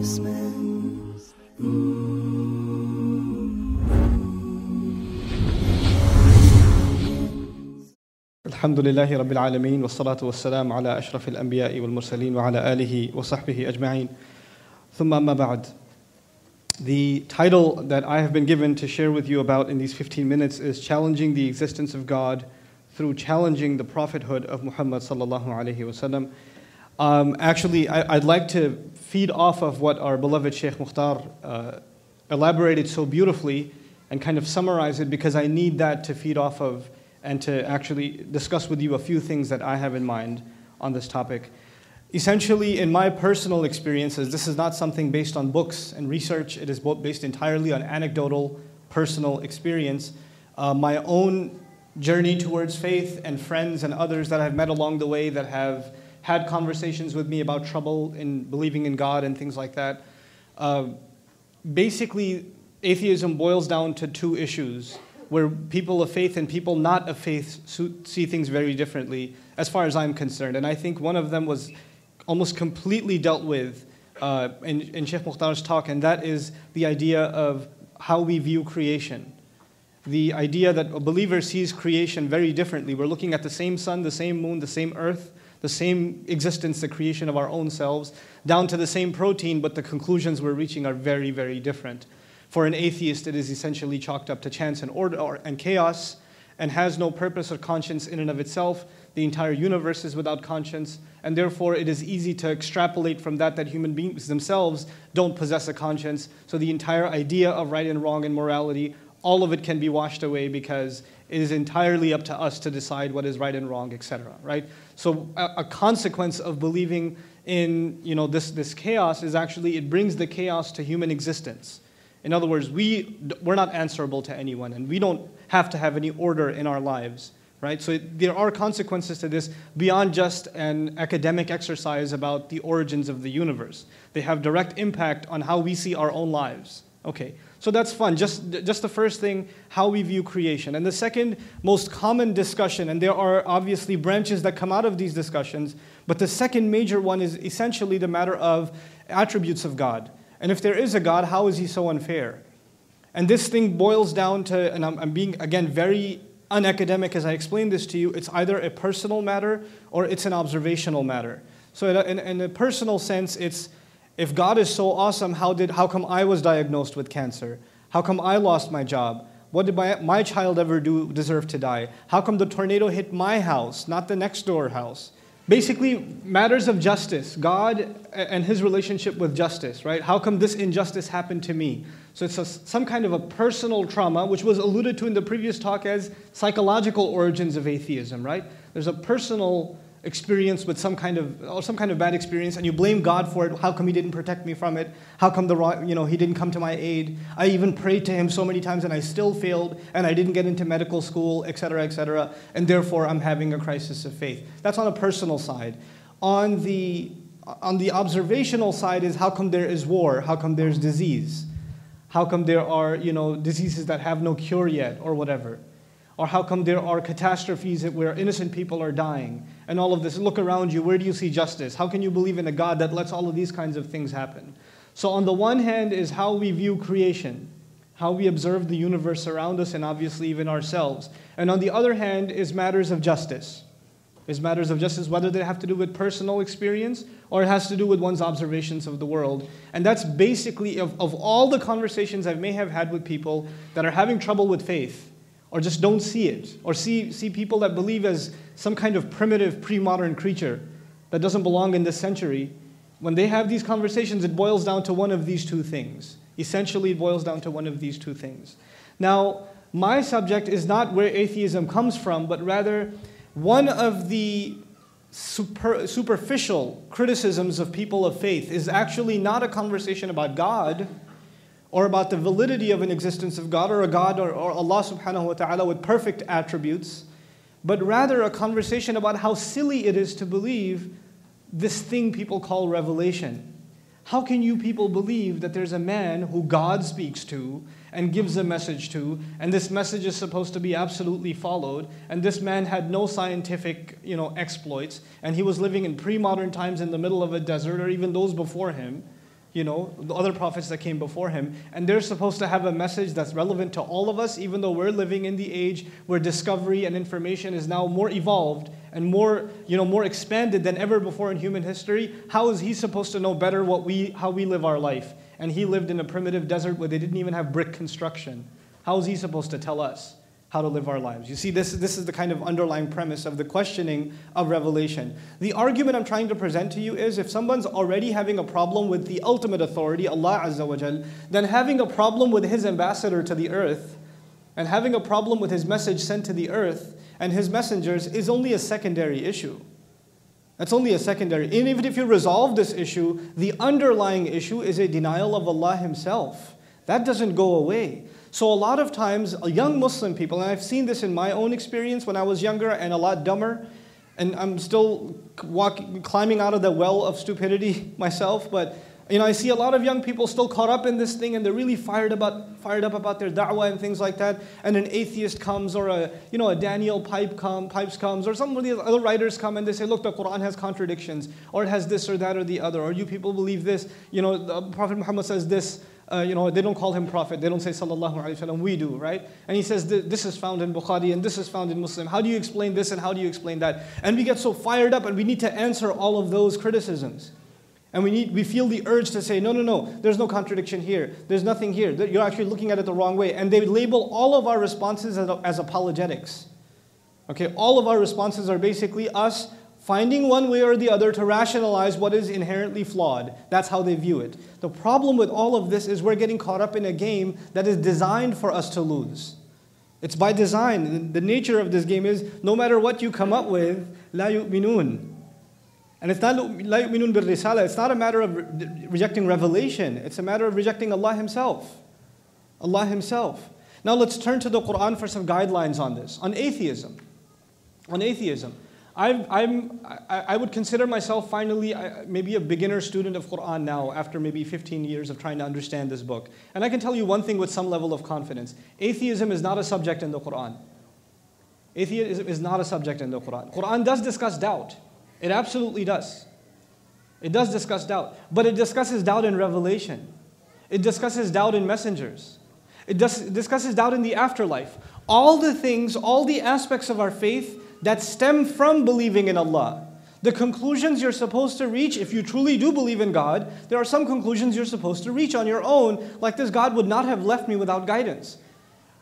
policeman. الحمد لله رب العالمين والصلاة والسلام على أشرف الأنبياء والمرسلين وعلى آله وصحبه أجمعين ثم أما بعد The title that I have been given to share with you about in these 15 minutes is Challenging the Existence of God through Challenging the Prophethood of Muhammad sallallahu alaihi wasallam. Um, actually, I, would like to feed off of what our beloved Sheikh Mukhtar uh, elaborated so beautifully and kind of summarize it because I need that to feed off of and to actually discuss with you a few things that I have in mind on this topic. Essentially, in my personal experiences, this is not something based on books and research, it is based entirely on anecdotal, personal experience. Uh, my own journey towards faith and friends and others that I've met along the way that have had conversations with me about trouble in believing in God and things like that. Uh, basically, atheism boils down to two issues where people of faith and people not of faith see things very differently, as far as I'm concerned. And I think one of them was almost completely dealt with uh, in, in Sheikh Mukhtar's talk, and that is the idea of how we view creation. The idea that a believer sees creation very differently. We're looking at the same sun, the same moon, the same earth, the same existence, the creation of our own selves, down to the same protein, but the conclusions we're reaching are very, very different. For an atheist, it is essentially chalked up to chance and order and chaos and has no purpose or conscience in and of itself. The entire universe is without conscience, and therefore it is easy to extrapolate from that that human beings themselves don't possess a conscience. So the entire idea of right and wrong and morality, all of it can be washed away because it is entirely up to us to decide what is right and wrong, etc. Right? So a, a consequence of believing in you know this, this chaos is actually it brings the chaos to human existence. In other words, we, we're not answerable to anyone, and we don't have to have any order in our lives, right? So it, there are consequences to this beyond just an academic exercise about the origins of the universe. They have direct impact on how we see our own lives. Okay, so that's fun. Just, just the first thing, how we view creation. And the second most common discussion, and there are obviously branches that come out of these discussions, but the second major one is essentially the matter of attributes of God. And if there is a God, how is he so unfair? And this thing boils down to, and I'm, I'm being, again, very unacademic as I explain this to you, it's either a personal matter or it's an observational matter. So, in, in a personal sense, it's if God is so awesome, how, did, how come I was diagnosed with cancer? How come I lost my job? What did my, my child ever do deserve to die? How come the tornado hit my house, not the next door house? basically matters of justice, God and his relationship with justice, right? How come this injustice happened to me? So it's a, some kind of a personal trauma, which was alluded to in the previous talk as psychological origins of atheism, right? There's a personal experience with some kind of or some kind of bad experience and you blame God for it how come he didn't protect me from it? How come the you know he didn't come to my aid? I even prayed to him so many times and I still failed and I didn't get into medical school etc etc and therefore I'm having a crisis of faith. That's on a personal side. On the on the observational side is how come there is war? How come there's disease? How come there are you know diseases that have no cure yet or whatever or how come there are catastrophes where innocent people are dying and all of this? Look around you. Where do you see justice? How can you believe in a God that lets all of these kinds of things happen? So, on the one hand, is how we view creation, how we observe the universe around us, and obviously even ourselves. And on the other hand, is matters of justice. Is matters of justice, whether they have to do with personal experience or it has to do with one's observations of the world. And that's basically, of, of all the conversations I may have had with people that are having trouble with faith, or just don't see it, or see, see people that believe as some kind of primitive pre modern creature that doesn't belong in this century, when they have these conversations, it boils down to one of these two things. Essentially, it boils down to one of these two things. Now, my subject is not where atheism comes from, but rather one of the super, superficial criticisms of people of faith is actually not a conversation about God or about the validity of an existence of God or a God or, or Allah subhanahu wa ta'ala with perfect attributes, but rather a conversation about how silly it is to believe this thing people call revelation. How can you people believe that there's a man who God speaks to and gives a message to, and this message is supposed to be absolutely followed, and this man had no scientific you know, exploits, and he was living in pre modern times in the middle of a desert, or even those before him? You know, the other prophets that came before him. And they're supposed to have a message that's relevant to all of us, even though we're living in the age where discovery and information is now more evolved and more, you know, more expanded than ever before in human history. How is he supposed to know better what we, how we live our life? And he lived in a primitive desert where they didn't even have brick construction. How is he supposed to tell us? How to live our lives. You see, this, this is the kind of underlying premise of the questioning of revelation. The argument I'm trying to present to you is if someone's already having a problem with the ultimate authority, Allah Azza wa Jal, then having a problem with his ambassador to the earth and having a problem with his message sent to the earth and his messengers is only a secondary issue. That's only a secondary. And even if you resolve this issue, the underlying issue is a denial of Allah Himself. That doesn't go away. So, a lot of times, uh, young Muslim people, and I've seen this in my own experience when I was younger and a lot dumber, and I'm still walking, climbing out of the well of stupidity myself, but you know, I see a lot of young people still caught up in this thing and they're really fired about fired up about their da'wah and things like that. And an atheist comes or a you know a Daniel Pipe come, Pipes comes or some of the other writers come and they say, look, the Quran has contradictions, or it has this or that or the other, or you people believe this. You know, the Prophet Muhammad says this, uh, you know, they don't call him prophet. They don't say sallallahu alaihi wasallam. We do, right? And he says this is found in Bukhari and this is found in Muslim. How do you explain this and how do you explain that? And we get so fired up and we need to answer all of those criticisms. And we, need, we feel the urge to say, no, no, no, there's no contradiction here. There's nothing here. You're actually looking at it the wrong way. And they label all of our responses as, as apologetics. Okay, all of our responses are basically us finding one way or the other to rationalize what is inherently flawed. That's how they view it. The problem with all of this is we're getting caught up in a game that is designed for us to lose. It's by design. The nature of this game is no matter what you come up with, la yu'minun. And it's not la yu'minun bil risala. It's not a matter of re- rejecting revelation. It's a matter of rejecting Allah Himself. Allah Himself. Now let's turn to the Quran for some guidelines on this. On atheism. On atheism. I'm, I'm, I, would consider myself finally uh, maybe a beginner student of Quran now after maybe 15 years of trying to understand this book. And I can tell you one thing with some level of confidence atheism is not a subject in the Quran. Atheism is not a subject in the Quran. Quran does discuss doubt, it absolutely does. It does discuss doubt, but it discusses doubt in revelation, it discusses doubt in messengers. It discusses doubt in the afterlife. All the things, all the aspects of our faith that stem from believing in Allah. The conclusions you're supposed to reach, if you truly do believe in God, there are some conclusions you're supposed to reach on your own, like this God would not have left me without guidance.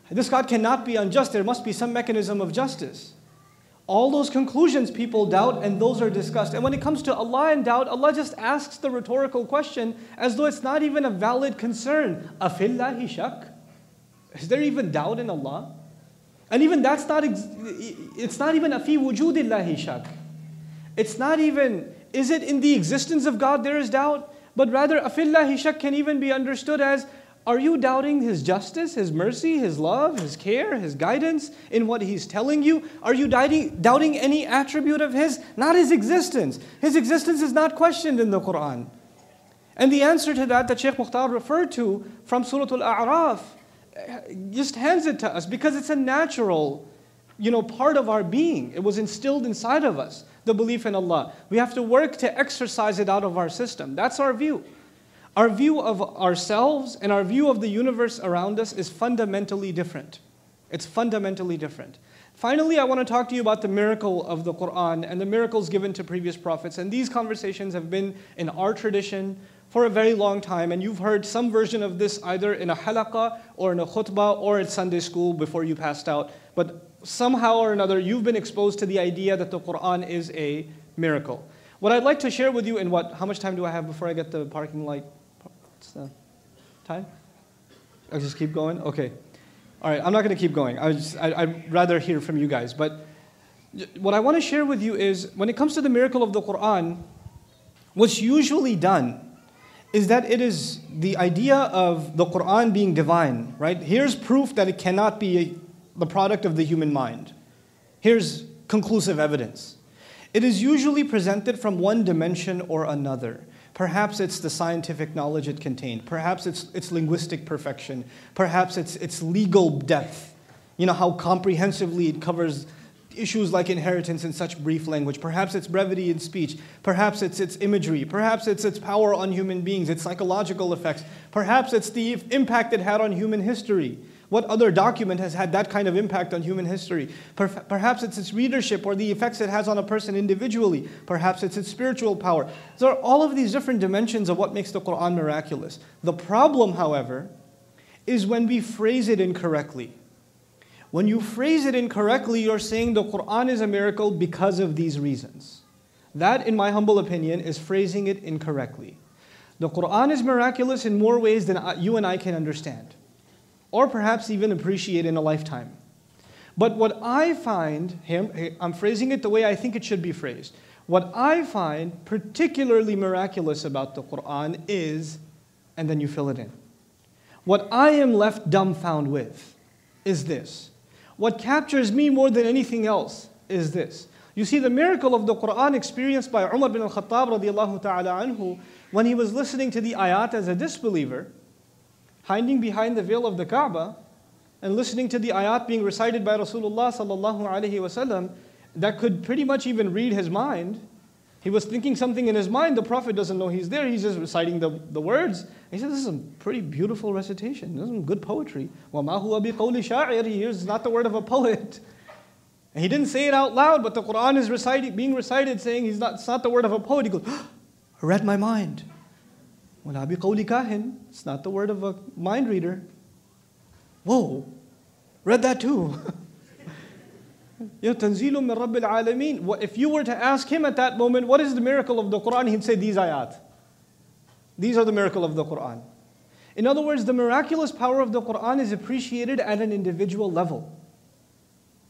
This God cannot be unjust, there must be some mechanism of justice. All those conclusions people doubt, and those are discussed. And when it comes to Allah and doubt, Allah just asks the rhetorical question as though it's not even a valid concern. Afillahi shak? Is there even doubt in Allah? And even that's not, it's not even afi fi wujudillahi shak. It's not even, is it in the existence of God there is doubt? But rather, afillahi shak can even be understood as, are you doubting His justice, His mercy, His love, His care, His guidance in what He's telling you? Are you doubting, any attribute of His? Not His existence. His existence is not questioned in the Quran. And the answer to that that Sheikh Mukhtar referred to from Surah Al-A'raf just hands it to us because it's a natural, you know, part of our being. It was instilled inside of us, the belief in Allah. We have to work to exercise it out of our system. That's our view. Our view of ourselves and our view of the universe around us is fundamentally different. It's fundamentally different. Finally, I want to talk to you about the miracle of the Quran and the miracles given to previous prophets. And these conversations have been in our tradition for a very long time, and you've heard some version of this either in a halaqah or in a khutbah or at Sunday school before you passed out. But somehow or another, you've been exposed to the idea that the Quran is a miracle. What I'd like to share with you in what, how much time do I have before I get the parking light? What's the uh, time? I'll just keep going? Okay. All right, I'm not going to keep going. I I'd rather hear from you guys. But what I want to share with you is when it comes to the miracle of the Quran, what's usually done is that it is the idea of the Quran being divine, right? Here's proof that it cannot be the product of the human mind. Here's conclusive evidence. It is usually presented from one dimension or another. Perhaps it's the scientific knowledge it contained. Perhaps it's, it's linguistic perfection. Perhaps it's, it's legal depth. You know, how comprehensively it covers issues like inheritance in such brief language. Perhaps it's brevity in speech. Perhaps it's its imagery. Perhaps it's its power on human beings, its psychological effects. Perhaps it's the impact it had on human history. What other document has had that kind of impact on human history? Perhaps it's its readership or the effects it has on a person individually. Perhaps it's its spiritual power. There are all of these different dimensions of what makes the Quran miraculous. The problem, however, is when we phrase it incorrectly. When you phrase it incorrectly, you're saying the Quran is a miracle because of these reasons. That, in my humble opinion, is phrasing it incorrectly. The Quran is miraculous in more ways than you and I can understand or perhaps even appreciate in a lifetime. But what I find, I'm phrasing it the way I think it should be phrased. What I find particularly miraculous about the Quran is, and then you fill it in. What I am left dumbfounded with is this. What captures me more than anything else is this. You see, the miracle of the Quran experienced by Umar bin al-Khattab radiallahu ta'ala anhu when he was listening to the ayat as a disbeliever, hiding behind the veil of the Kaaba and listening to the ayat being recited by Rasulullah sallallahu alaihi wasallam that could pretty much even read his mind. He was thinking something in his mind. The Prophet doesn't know he's there. He's just reciting the, the words. He said, This is a pretty beautiful recitation. This is some good poetry. He hears not the word of a poet. And he didn't say it out loud, but the Quran is reciting, being recited saying he's not, it's not the word of a poet. He goes, I read my mind. Wala biqawli kahin. It's not the word of a mind reader. Whoa, read that too. you know, Tanzilum min Rabbil Alameen. If you were to ask him at that moment, what is the miracle of the Quran? He'd say these ayat. These are the miracle of the Quran. In other words, the miraculous power of the Quran is appreciated at an individual level.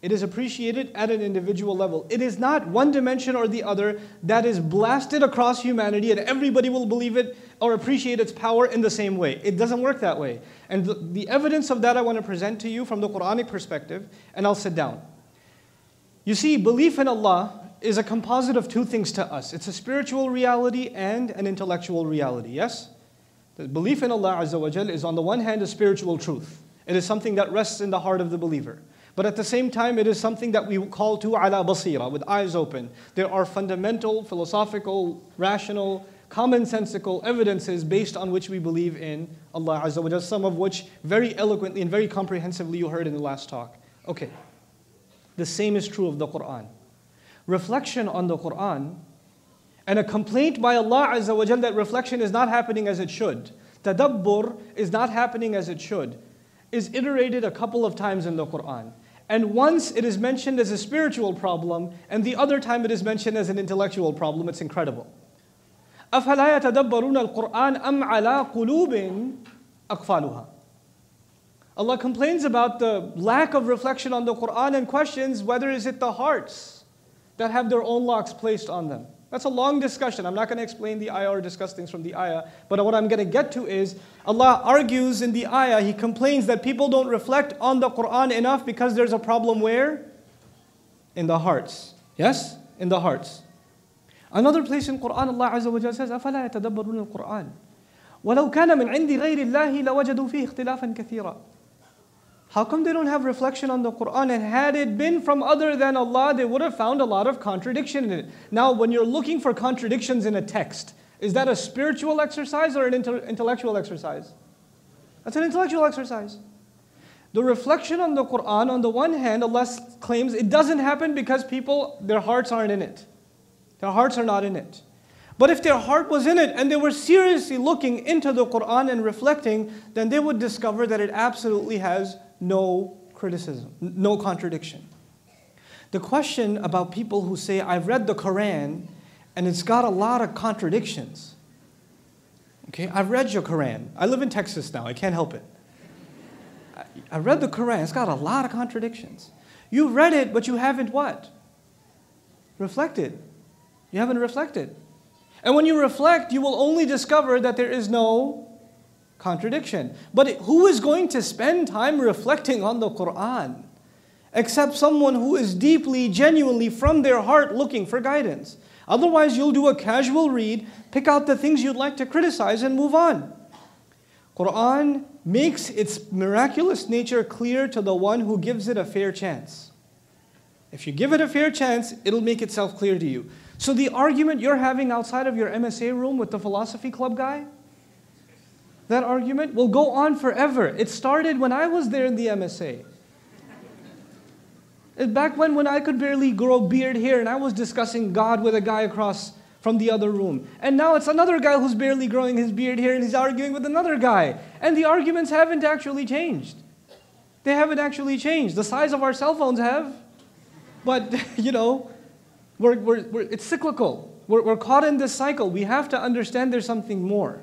It is appreciated at an individual level. It is not one dimension or the other that is blasted across humanity and everybody will believe it or appreciate its power in the same way. It doesn't work that way. And the, the evidence of that I want to present to you from the Quranic perspective, and I'll sit down. You see, belief in Allah is a composite of two things to us it's a spiritual reality and an intellectual reality, yes? The belief in Allah Azza is on the one hand a spiritual truth, it is something that rests in the heart of the believer. But at the same time, it is something that we call to ala basira, with eyes open. There are fundamental, philosophical, rational, commonsensical evidences based on which we believe in Allah Azza wa some of which very eloquently and very comprehensively you heard in the last talk. Okay. The same is true of the Quran. Reflection on the Quran and a complaint by Allah Azza wa that reflection is not happening as it should. Tadabbur is not happening as it should. Is iterated a couple of times in the Quran. And once it is mentioned as a spiritual problem, and the other time it is mentioned as an intellectual problem. It's incredible. أفلا يتدبرون القرآن أم على قلوب أقفالها Allah complains about the lack of reflection on the Quran and questions whether is it the hearts that have their own locks placed on them. That's a long discussion. I'm not going to explain the ayah or discuss things from the ayah. But what I'm going to get to is Allah argues in the ayah, He complains that people don't reflect on the Quran enough because there's a problem where? In the hearts. Yes? In the hearts. Another place in Quran, Allah Azza wa says, أَفَلَا يَتَدَبَّرُونَ الْقُرْآنَ وَلَوْ كَانَ مِنْ عِنْدِ غَيْرِ اللَّهِ لَوَجَدُوا فِيهِ اخْتِلَافًا كَثِيرًا how come they don't have reflection on the Quran? And had it been from other than Allah, they would have found a lot of contradiction in it. Now, when you're looking for contradictions in a text, is that a spiritual exercise or an intellectual exercise? That's an intellectual exercise. The reflection on the Quran, on the one hand, Allah claims it doesn't happen because people, their hearts aren't in it. Their hearts are not in it. But if their heart was in it and they were seriously looking into the Quran and reflecting, then they would discover that it absolutely has no criticism, no contradiction. The question about people who say, I've read the Quran and it's got a lot of contradictions. Okay, I've read your Quran. I live in Texas now, I can't help it. I read the Quran, it's got a lot of contradictions. You've read it, but you haven't what? Reflected. You haven't reflected. And when you reflect, you will only discover that there is no contradiction. But who is going to spend time reflecting on the Quran except someone who is deeply, genuinely from their heart looking for guidance? Otherwise, you'll do a casual read, pick out the things you'd like to criticize, and move on. Quran makes its miraculous nature clear to the one who gives it a fair chance. If you give it a fair chance, it'll make itself clear to you. So the argument you're having outside of your MSA room with the philosophy club guy, that argument will go on forever. It started when I was there in the MSA. Back when, when I could barely grow beard hair and I was discussing God with a guy across from the other room. And now it's another guy who's barely growing his beard hair and he's arguing with another guy. And the arguments haven't actually changed. They haven't actually changed. The size of our cell phones have. But, you know, we're, we're, we're, it's cyclical. We're, we're caught in this cycle. We have to understand there's something more.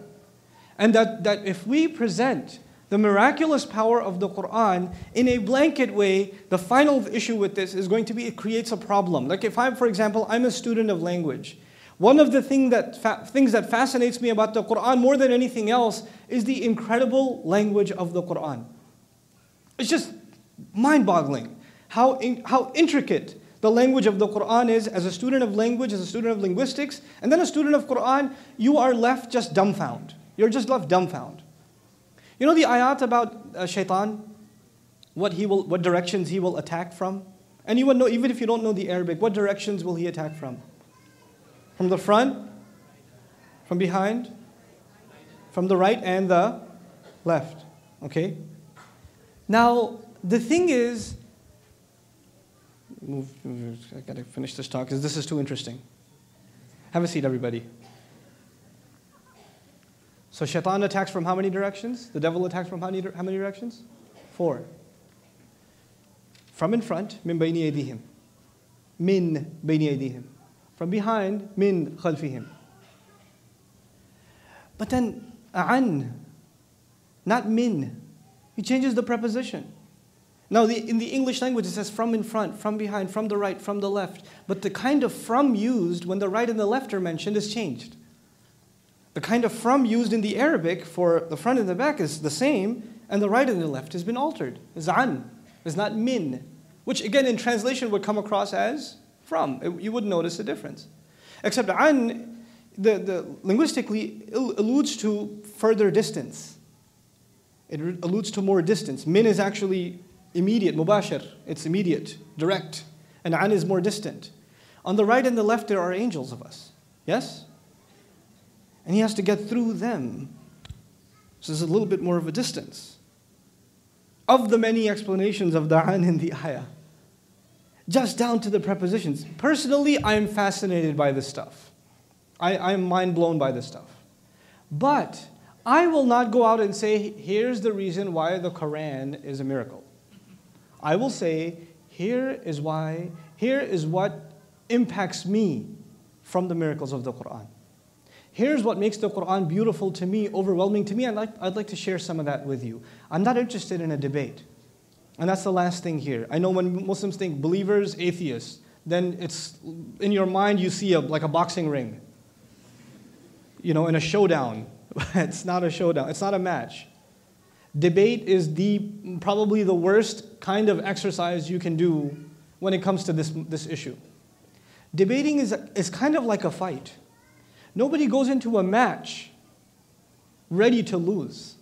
And that, that if we present the miraculous power of the Quran in a blanket way, the final issue with this is going to be it creates a problem. Like if I'm, for example, I'm a student of language. One of the thing that fa- things that fascinates me about the Quran more than anything else is the incredible language of the Quran. It's just mind boggling how, in, how intricate the language of the Quran is. As a student of language, as a student of linguistics, and then a student of Quran, you are left just dumbfounded. You're just left dumbfounded. You know the ayat about uh, shaitan? What, he will, what directions he will attack from? Anyone know, even if you don't know the Arabic, what directions will he attack from? From the front? From behind? From the right and the left. Okay? Now, the thing is, move, I gotta finish this talk because this is too interesting. Have a seat, everybody. So shaitan attacks from how many directions? The devil attacks from how many, how many directions? Four. From in front, min bayni aydihim. Min bayni aydihim. From behind, min khalfihim. But then, an, not min. He changes the preposition. Now, the, in the English language, it says from in front, from behind, from the right, from the left. But the kind of from used when the right and the left are mentioned is changed. The kind of from used in the Arabic for the front and the back is the same, and the right and the left has been altered. Zan is not min, which again in translation would come across as from. You wouldn't notice a difference. Except an, the, the linguistically alludes to further distance. It alludes to more distance. Min is actually immediate, mubashir. It's immediate, direct. And an is more distant. On the right and the left, there are angels of us. Yes? and he has to get through them. So there's a little bit more of a distance. Of the many explanations of da'an in the ayah, just down to the prepositions. Personally, I am fascinated by this stuff. I, I am mind blown by this stuff. But I will not go out and say, here's the reason why the Quran is a miracle. I will say, here is why, here is what impacts me from the miracles of the Quran. Here's what makes the Quran beautiful to me, overwhelming to me. I'd like, I'd like to share some of that with you. I'm not interested in a debate. And that's the last thing here. I know when Muslims think believers, atheists, then it's in your mind you see a, like a boxing ring, you know, in a showdown. it's not a showdown, it's not a match. Debate is the, probably the worst kind of exercise you can do when it comes to this, this issue. Debating is, is kind of like a fight. Nobody goes into a match ready to lose.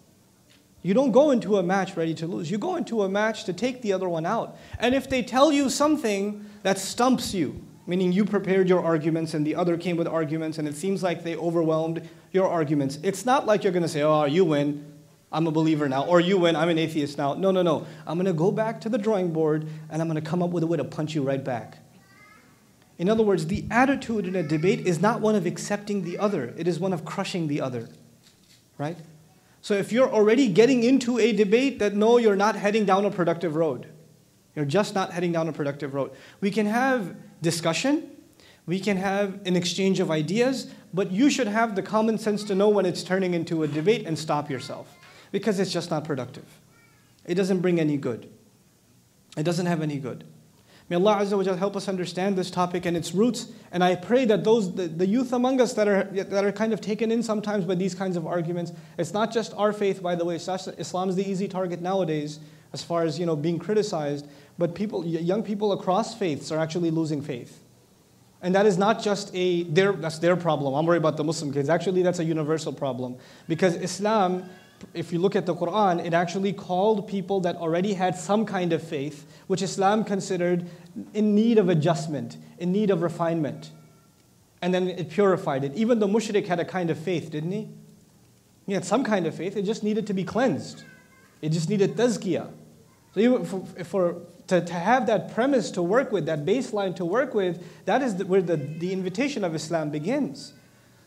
You don't go into a match ready to lose. You go into a match to take the other one out. And if they tell you something that stumps you, meaning you prepared your arguments and the other came with arguments and it seems like they overwhelmed your arguments, it's not like you're going to say, oh, you win, I'm a believer now, or you win, I'm an atheist now. No, no, no. I'm going to go back to the drawing board and I'm going to come up with a way to punch you right back. In other words, the attitude in a debate is not one of accepting the other, it is one of crushing the other. Right? So if you're already getting into a debate, that no, you're not heading down a productive road. You're just not heading down a productive road. We can have discussion, we can have an exchange of ideas, but you should have the common sense to know when it's turning into a debate and stop yourself because it's just not productive. It doesn't bring any good. It doesn't have any good. May Allah Azza wa help us understand this topic and its roots. And I pray that those the, the, youth among us that are that are kind of taken in sometimes by these kinds of arguments, it's not just our faith, by the way. Islam is the easy target nowadays as far as you know being criticized, but people, young people across faiths are actually losing faith. And that is not just a their that's their problem. I'm worried about the Muslim kids. Actually, that's a universal problem because Islam if you look at the Quran, it actually called people that already had some kind of faith, which Islam considered in need of adjustment, in need of refinement. And then it purified it. Even the mushrik had a kind of faith, didn't he? He had some kind of faith, it just needed to be cleansed. It just needed tazkiyah. So even for, for to, to have that premise to work with, that baseline to work with, that is the, where the, the invitation of Islam begins.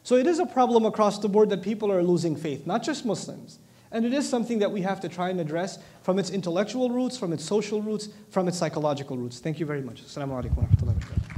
So it is a problem across the board that people are losing faith, not just Muslims. And it is something that we have to try and address from its intellectual roots, from its social roots, from its psychological roots. Thank you very much. Assalamu alaikum